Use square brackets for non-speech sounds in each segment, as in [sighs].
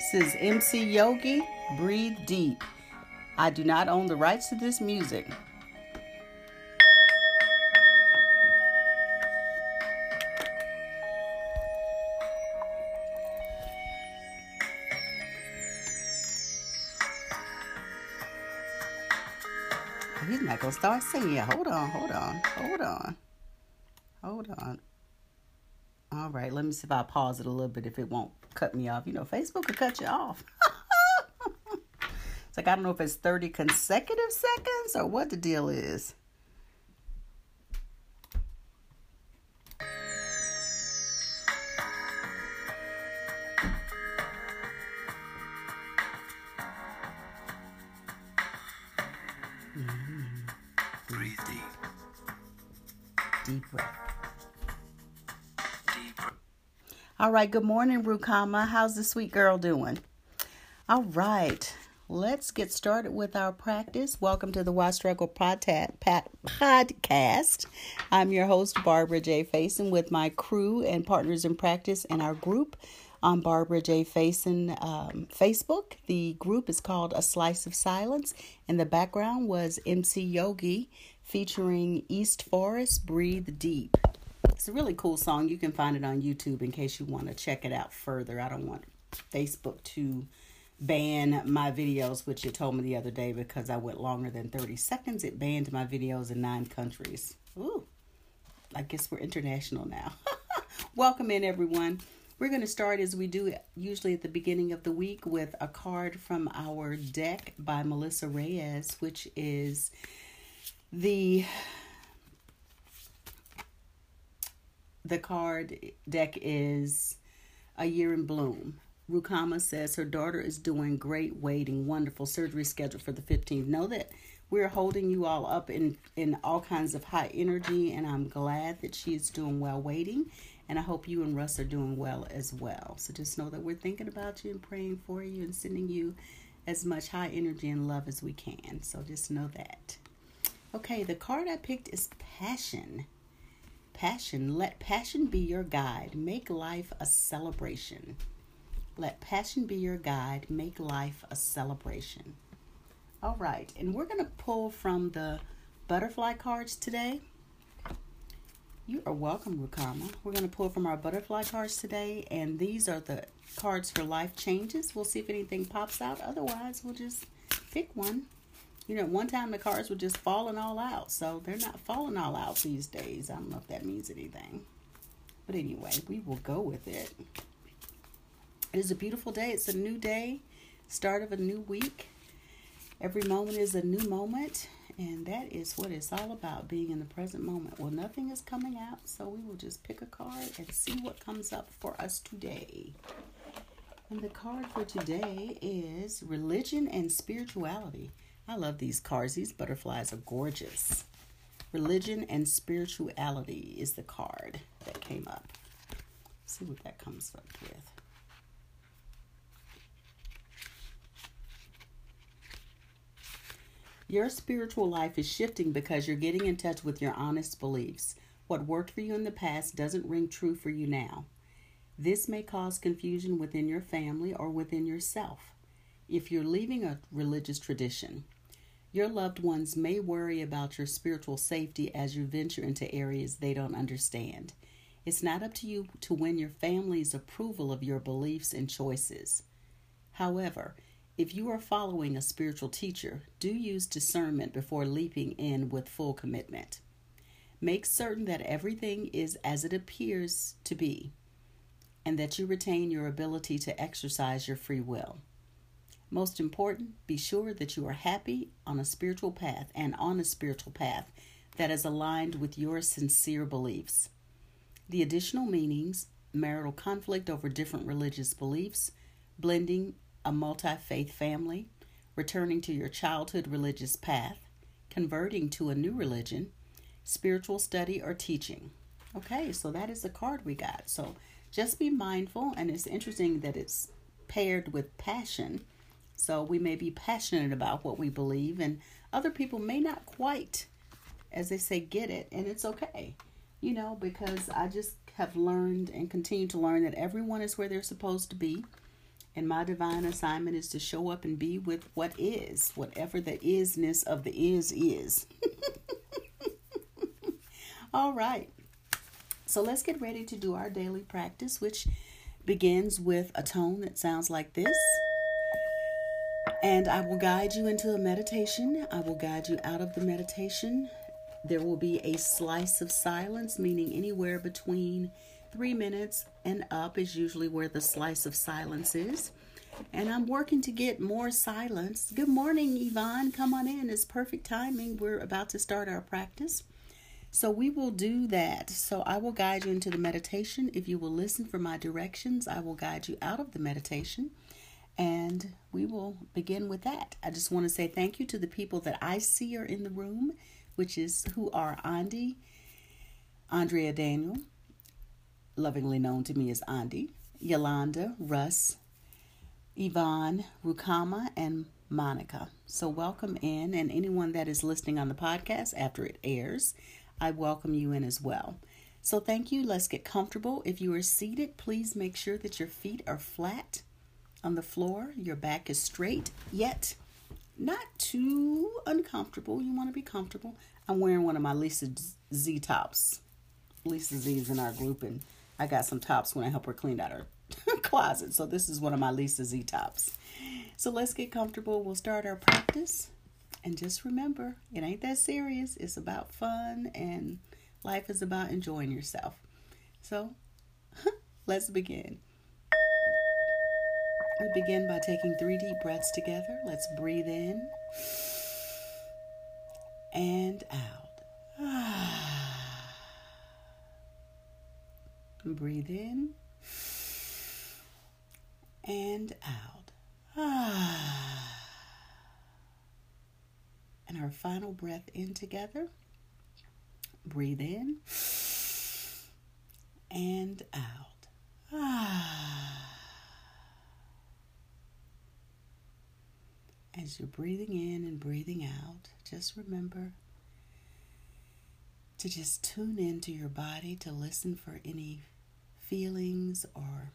This is MC Yogi, Breathe Deep. I do not own the rights to this music. Oh, he's not gonna start singing. Hold on, hold on, hold on, hold on. All right, let me see if I pause it a little bit if it won't cut me off. You know, Facebook will cut you off. [laughs] it's like I don't know if it's 30 consecutive seconds or what the deal is. All right, good morning, Rukama. How's the sweet girl doing? All right, let's get started with our practice. Welcome to the Why Struggle Podcast. I'm your host, Barbara J. Faison, with my crew and partners in practice and our group on Barbara J. Faison um, Facebook. The group is called A Slice of Silence, and the background was MC Yogi featuring East Forest Breathe Deep. It's a really cool song. You can find it on YouTube in case you want to check it out further. I don't want Facebook to ban my videos, which it told me the other day because I went longer than 30 seconds. It banned my videos in nine countries. Ooh, I guess we're international now. [laughs] Welcome in, everyone. We're going to start as we do usually at the beginning of the week with a card from our deck by Melissa Reyes, which is the the card deck is a year in bloom. Rukama says her daughter is doing great, waiting, wonderful surgery scheduled for the 15th. Know that we're holding you all up in, in all kinds of high energy, and I'm glad that she's doing well waiting. And I hope you and Russ are doing well as well. So just know that we're thinking about you and praying for you and sending you as much high energy and love as we can. So just know that. Okay, the card I picked is Passion. Passion. Let passion be your guide. Make life a celebration. Let passion be your guide. Make life a celebration. All right, and we're going to pull from the butterfly cards today. You are welcome, Rukama. We're going to pull from our butterfly cards today, and these are the cards for life changes. We'll see if anything pops out. Otherwise, we'll just pick one. You know, one time the cards were just falling all out, so they're not falling all out these days. I don't know if that means anything. But anyway, we will go with it. It is a beautiful day. It's a new day, start of a new week. Every moment is a new moment, and that is what it's all about being in the present moment. Well, nothing is coming out, so we will just pick a card and see what comes up for us today. And the card for today is Religion and Spirituality. I love these cards. These butterflies are gorgeous. Religion and Spirituality is the card that came up. Let's see what that comes up with. Your spiritual life is shifting because you're getting in touch with your honest beliefs. What worked for you in the past doesn't ring true for you now. This may cause confusion within your family or within yourself. If you're leaving a religious tradition, your loved ones may worry about your spiritual safety as you venture into areas they don't understand. It's not up to you to win your family's approval of your beliefs and choices. However, if you are following a spiritual teacher, do use discernment before leaping in with full commitment. Make certain that everything is as it appears to be and that you retain your ability to exercise your free will. Most important, be sure that you are happy on a spiritual path and on a spiritual path that is aligned with your sincere beliefs. The additional meanings marital conflict over different religious beliefs, blending a multi faith family, returning to your childhood religious path, converting to a new religion, spiritual study, or teaching. Okay, so that is the card we got. So just be mindful, and it's interesting that it's paired with passion. So we may be passionate about what we believe, and other people may not quite, as they say, get it, and it's okay. You know, because I just have learned and continue to learn that everyone is where they're supposed to be, And my divine assignment is to show up and be with what is, whatever the isness of the is is. [laughs] All right. So let's get ready to do our daily practice, which begins with a tone that sounds like this. And I will guide you into a meditation. I will guide you out of the meditation. There will be a slice of silence, meaning anywhere between three minutes and up is usually where the slice of silence is. And I'm working to get more silence. Good morning, Yvonne. Come on in. It's perfect timing. We're about to start our practice. So we will do that. So I will guide you into the meditation. If you will listen for my directions, I will guide you out of the meditation. And we will begin with that. I just want to say thank you to the people that I see are in the room, which is who are Andy, Andrea Daniel, lovingly known to me as Andy, Yolanda, Russ, Yvonne, Rukama, and Monica. So welcome in, and anyone that is listening on the podcast after it airs. I welcome you in as well. So, thank you. Let's get comfortable. If you are seated, please make sure that your feet are flat on the floor, your back is straight, yet not too uncomfortable. You want to be comfortable. I'm wearing one of my Lisa Z tops. Lisa Z is in our group, and I got some tops when I help her clean out her [laughs] closet. So, this is one of my Lisa Z tops. So, let's get comfortable. We'll start our practice. And just remember, it ain't that serious. It's about fun and life is about enjoying yourself. So, [laughs] let's begin. We begin by taking three deep breaths together. Let's breathe in and out. [sighs] breathe in and out. [sighs] and our final breath in together. Breathe in and out. [sighs] As you're breathing in and breathing out, just remember to just tune into your body to listen for any feelings or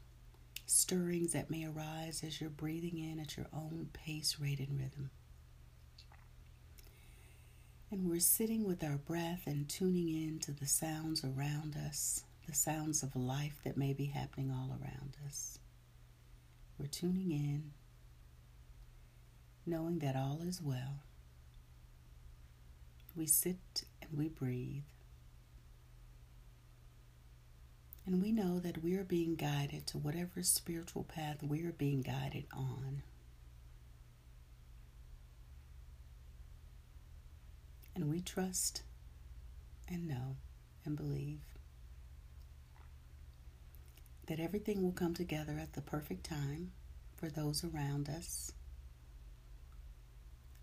stirrings that may arise as you're breathing in at your own pace, rate, and rhythm. And we're sitting with our breath and tuning in to the sounds around us, the sounds of life that may be happening all around us. We're tuning in, knowing that all is well. We sit and we breathe. And we know that we are being guided to whatever spiritual path we are being guided on. And we trust and know and believe that everything will come together at the perfect time for those around us.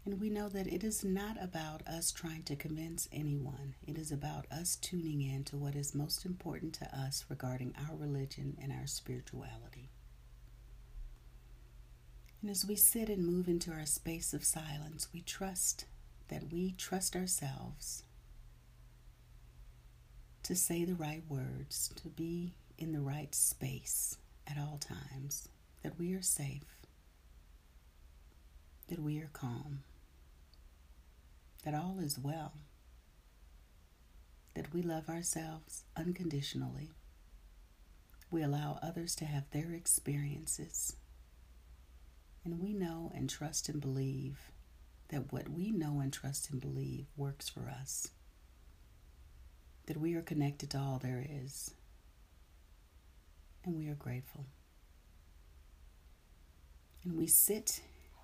And we know that it is not about us trying to convince anyone. It is about us tuning in to what is most important to us regarding our religion and our spirituality. And as we sit and move into our space of silence, we trust that we trust ourselves to say the right words, to be in the right space at all times, that we are safe, that we are calm, that all is well, that we love ourselves unconditionally. We allow others to have their experiences. And we know and trust and believe that what we know and trust and believe works for us, that we are connected to all there is, and we are grateful. And we sit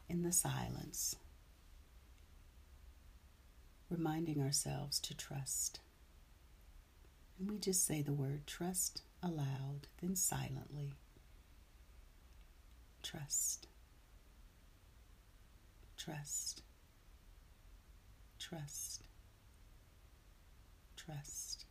in the silence, reminding ourselves to trust. And we just say the word trust aloud, then silently. Trust. Trust. Trust. Trust.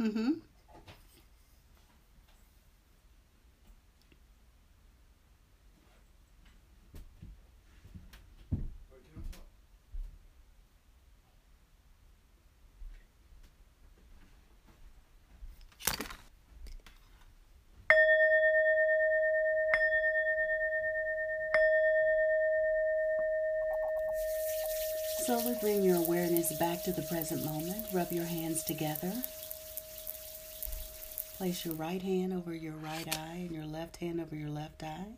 Mm-hmm. Slowly bring your awareness back to the present moment. Rub your hands together. Place your right hand over your right eye and your left hand over your left eye.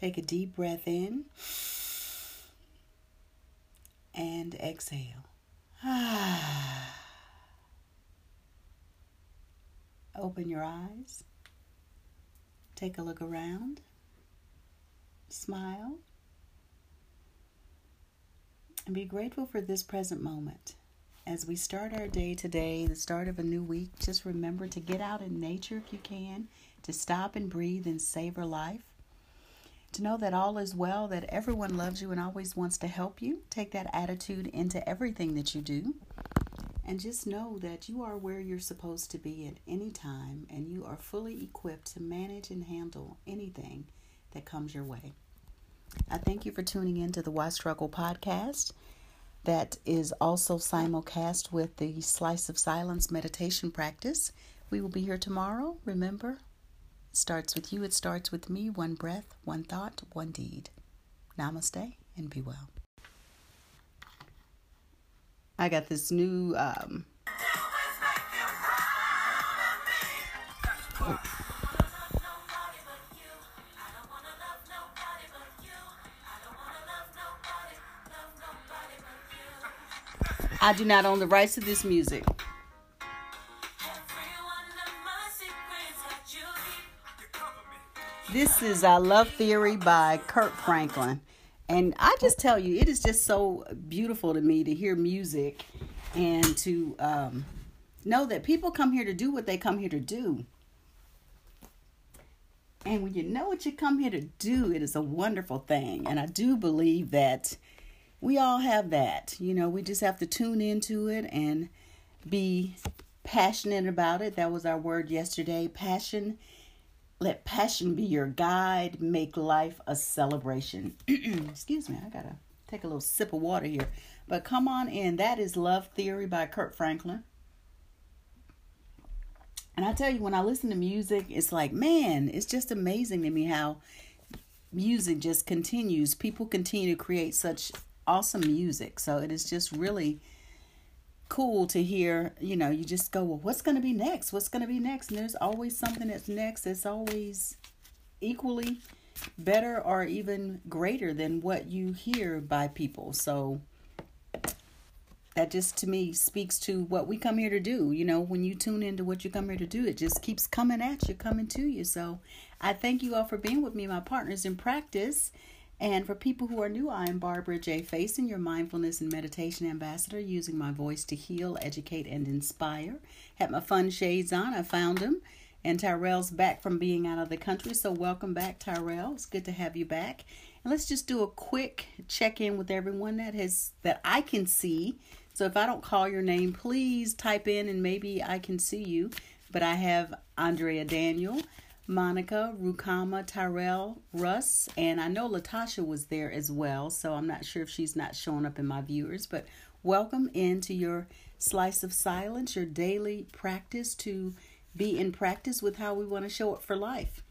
Take a deep breath in and exhale. [sighs] Open your eyes. Take a look around. Smile and be grateful for this present moment. As we start our day today, the start of a new week, just remember to get out in nature if you can, to stop and breathe and savor life. To know that all is well, that everyone loves you and always wants to help you. Take that attitude into everything that you do. And just know that you are where you're supposed to be at any time and you are fully equipped to manage and handle anything that comes your way. I thank you for tuning in to the Why Struggle podcast that is also simulcast with the Slice of Silence meditation practice. We will be here tomorrow. Remember, it starts with you, it starts with me. One breath, one thought, one deed. Namaste and be well. I got this new um, I do not own the rights to this music. This is I Love Theory by Kirk Franklin. And I just tell you, it is just so beautiful to me to hear music and to um, know that people come here to do what they come here to do. And when you know what you come here to do, it is a wonderful thing. And I do believe that we all have that. You know, we just have to tune into it and be passionate about it. That was our word yesterday passion. Let passion be your guide. Make life a celebration. [clears throat] Excuse me, I gotta take a little sip of water here. But come on in. That is Love Theory by Kirk Franklin. And I tell you, when I listen to music, it's like, man, it's just amazing to me how music just continues. People continue to create such awesome music. So it is just really cool to hear, you know, you just go, well, what's going to be next? What's going to be next? And there's always something that's next that's always equally better or even greater than what you hear by people. So that just to me speaks to what we come here to do. You know, when you tune into what you come here to do, it just keeps coming at you, coming to you. So I thank you all for being with me, my partners in practice. And for people who are new, I am Barbara J. Faison, your mindfulness and meditation ambassador, using my voice to heal, educate, and inspire. Had my fun shades on, I found them. And Tyrell's back from being out of the country, so welcome back, Tyrell. It's good to have you back. And let's just do a quick check in with everyone that has that I can see. So if I don't call your name, please type in and maybe I can see you. But I have Andrea Daniel. Monica, Rukama, Tyrell, Russ, and I know Latasha was there as well, so I'm not sure if she's not showing up in my viewers, but welcome into your slice of silence, your daily practice to be in practice with how we want to show up for life.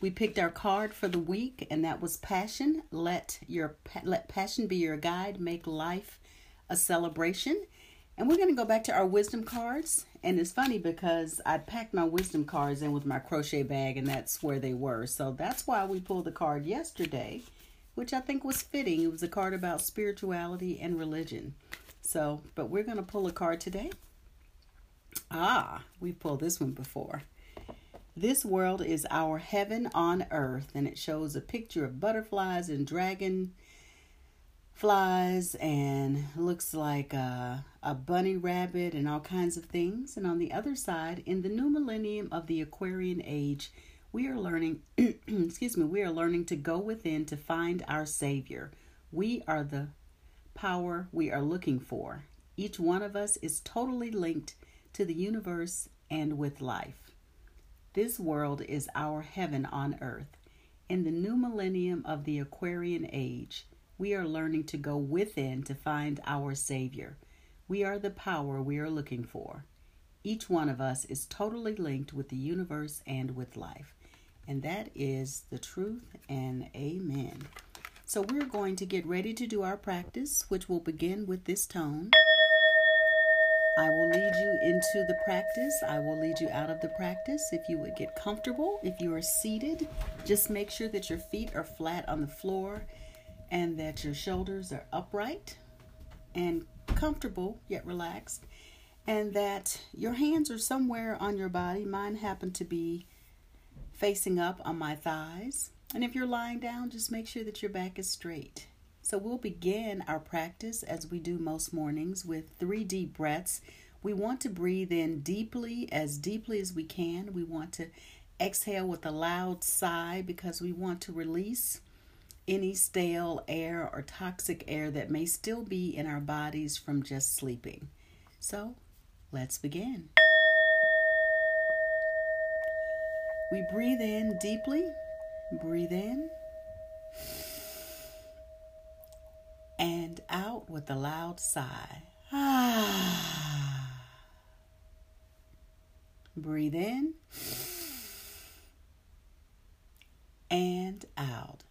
We picked our card for the week, and that was passion. Let your let passion be your guide. Make life a celebration. And we're going to go back to our wisdom cards. And it's funny because I packed my wisdom cards in with my crochet bag, and that's where they were. So that's why we pulled the card yesterday, which I think was fitting. It was a card about spirituality and religion. So, but we're going to pull a card today. Ah, we pulled this one before. This world is our heaven on earth, and it shows a picture of butterflies and dragon flies and looks like a, a bunny rabbit and all kinds of things. And on the other side, in the new millennium of the Aquarian age, we are learning, [clears throat] excuse me, we are learning to go within to find our Savior. We are the power we are looking for. Each one of us is totally linked to the universe and with life. This world is our heaven on earth. In the new millennium of the Aquarian age, we are learning to go within to find our Savior. We are the power we are looking for. Each one of us is totally linked with the universe and with life. And that is the truth and amen. So we're going to get ready to do our practice, which will begin with this tone. I will lead you into the practice. I will lead you out of the practice. If you would get comfortable, if you are seated, just make sure that your feet are flat on the floor and that your shoulders are upright and comfortable yet relaxed, and that your hands are somewhere on your body. Mine happen to be facing up on my thighs. And if you're lying down, just make sure that your back is straight. So we'll begin our practice as we do most mornings with three deep breaths. We want to breathe in deeply, as deeply as we can. We want to exhale with a loud sigh because we want to release any stale air or toxic air that may still be in our bodies from just sleeping. So let's begin. We breathe in deeply, breathe in, and out with a loud sigh. Ah. [sighs] breathe in and out.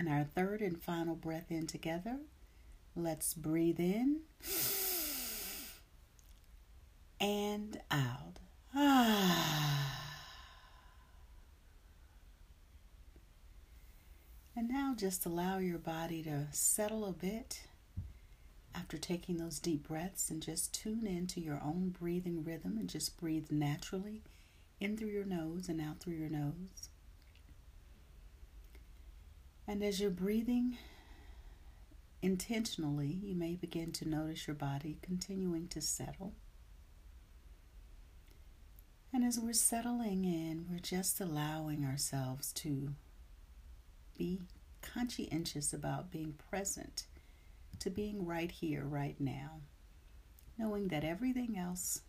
and our third and final breath in together. Let's breathe in and out. [sighs] And now just allow your body to settle a bit after taking those deep breaths and just tune into your own breathing rhythm and just breathe naturally in through your nose and out through your nose. And as you're breathing intentionally, you may begin to notice your body continuing to settle. And as we're settling in, we're just allowing ourselves to be conscientious about being present, to being right here, right now, knowing that everything else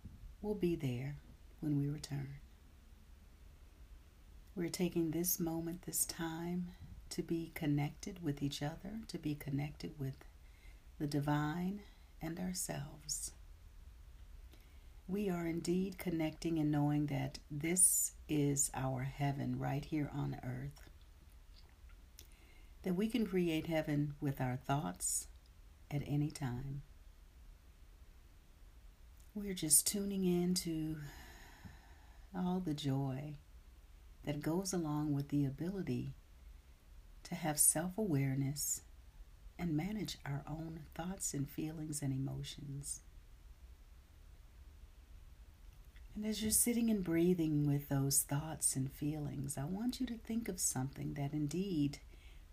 will be there when we return. We're taking this moment, this time, to be connected with each other, to be connected with the divine and ourselves. We are indeed connecting and knowing that this is our heaven right here on earth. That we can create heaven with our thoughts at any time. We're just tuning in to all the joy that goes along with the ability to have self awareness and manage our own thoughts and feelings and emotions. And as you're sitting and breathing with those thoughts and feelings, I want you to think of something that indeed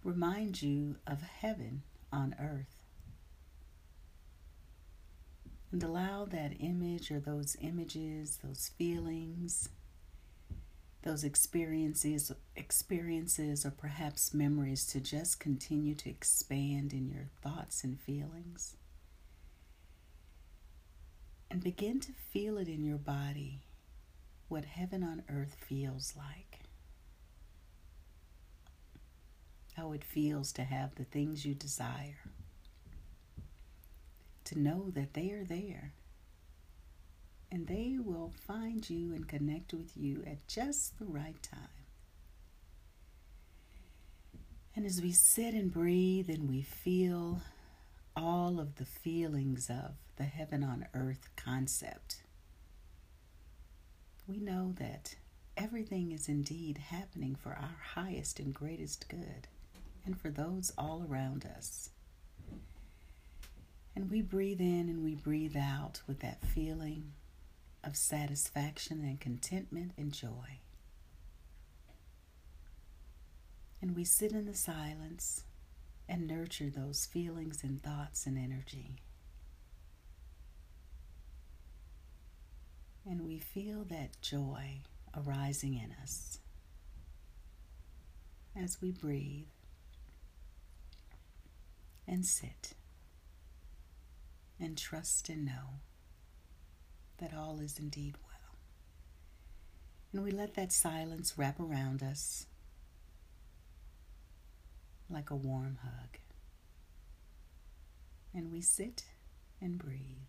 reminds you of heaven on earth. And allow that image or those images, those feelings, those experiences experiences or perhaps memories to just continue to expand in your thoughts and feelings. And begin to feel it in your body what heaven on earth feels like. How it feels to have the things you desire. To know that they are there and they will find you and connect with you at just the right time. And as we sit and breathe and we feel all of the feelings of the heaven on earth concept, we know that everything is indeed happening for our highest and greatest good and for those all around us. And we breathe in and we breathe out with that feeling of satisfaction and contentment and joy. And we sit in the silence and nurture those feelings and thoughts and energy. And we feel that joy arising in us as we breathe and sit and trust and know that all is indeed well. And we let that silence wrap around us like a warm hug. And we sit and breathe.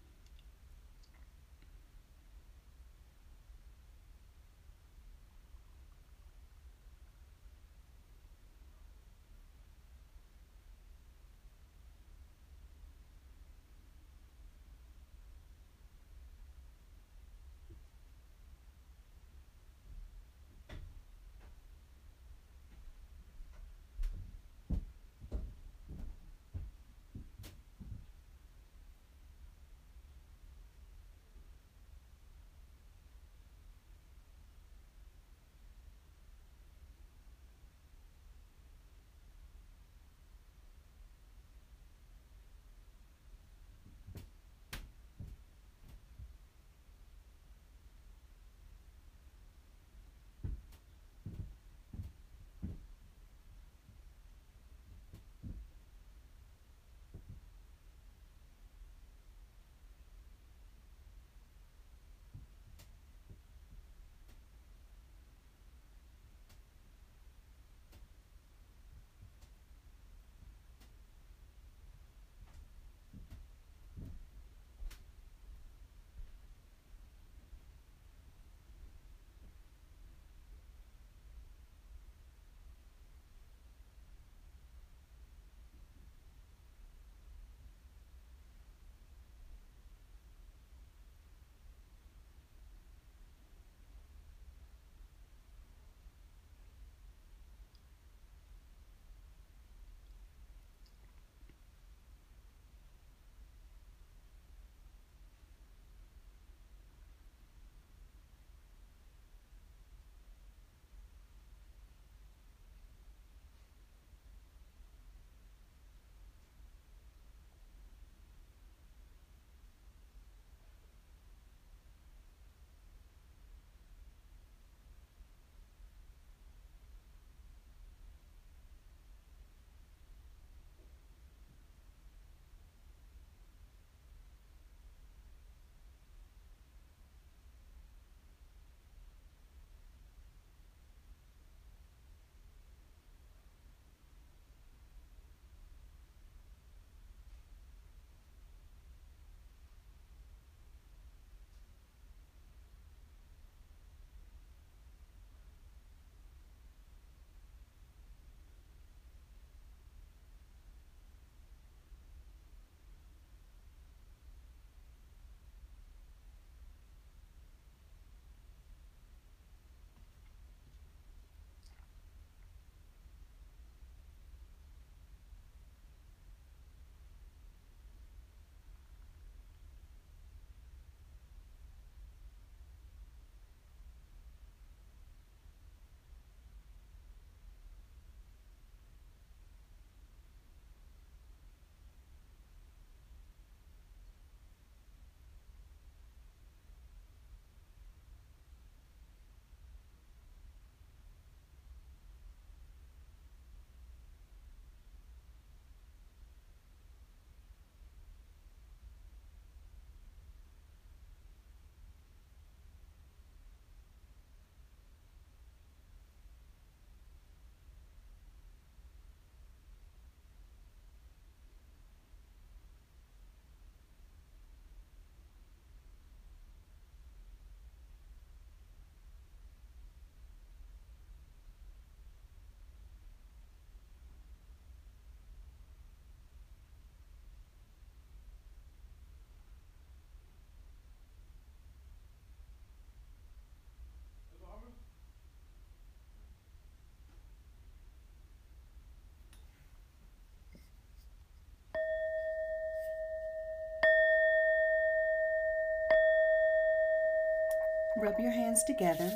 Rub your hands together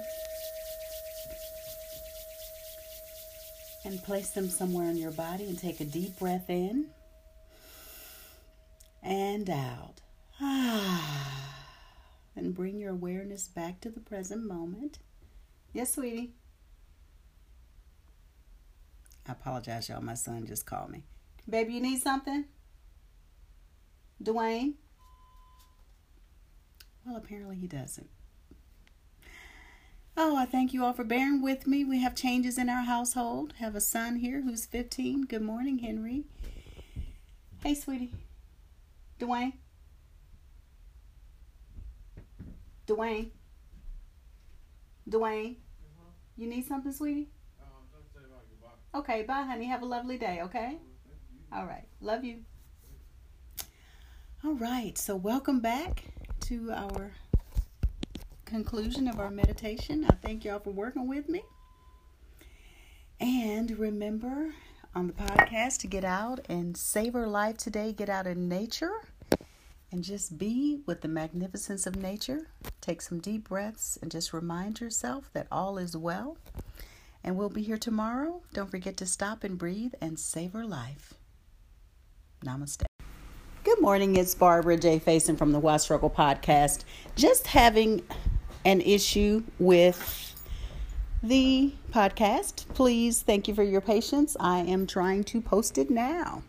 and place them somewhere in your body and take a deep breath in and out. [sighs] And bring your awareness back to the present moment. Yes, sweetie. I apologize, y'all. My son just called me. Baby, you need something? Dwayne? Well, apparently he doesn't. Oh, I thank you all for bearing with me. We have changes in our household. Have a son here who's 15. Good morning, Henry. Hey, sweetie. Dwayne? Dwayne? Dwayne? You need something, sweetie? Okay, bye, honey. Have a lovely day, okay? All right. Love you. All right. So, welcome back to our conclusion of our meditation. I thank y'all for working with me. And remember on the podcast to get out and savor life today, get out in nature and just be with the magnificence of nature. Take some deep breaths and just remind yourself that all is well. And we'll be here tomorrow. Don't forget to stop and breathe and savor life. Namaste. Good morning. It's Barbara J. Faison from the Why Struggle podcast. Just having an issue with the podcast. Please, thank you for your patience. I am trying to post it now.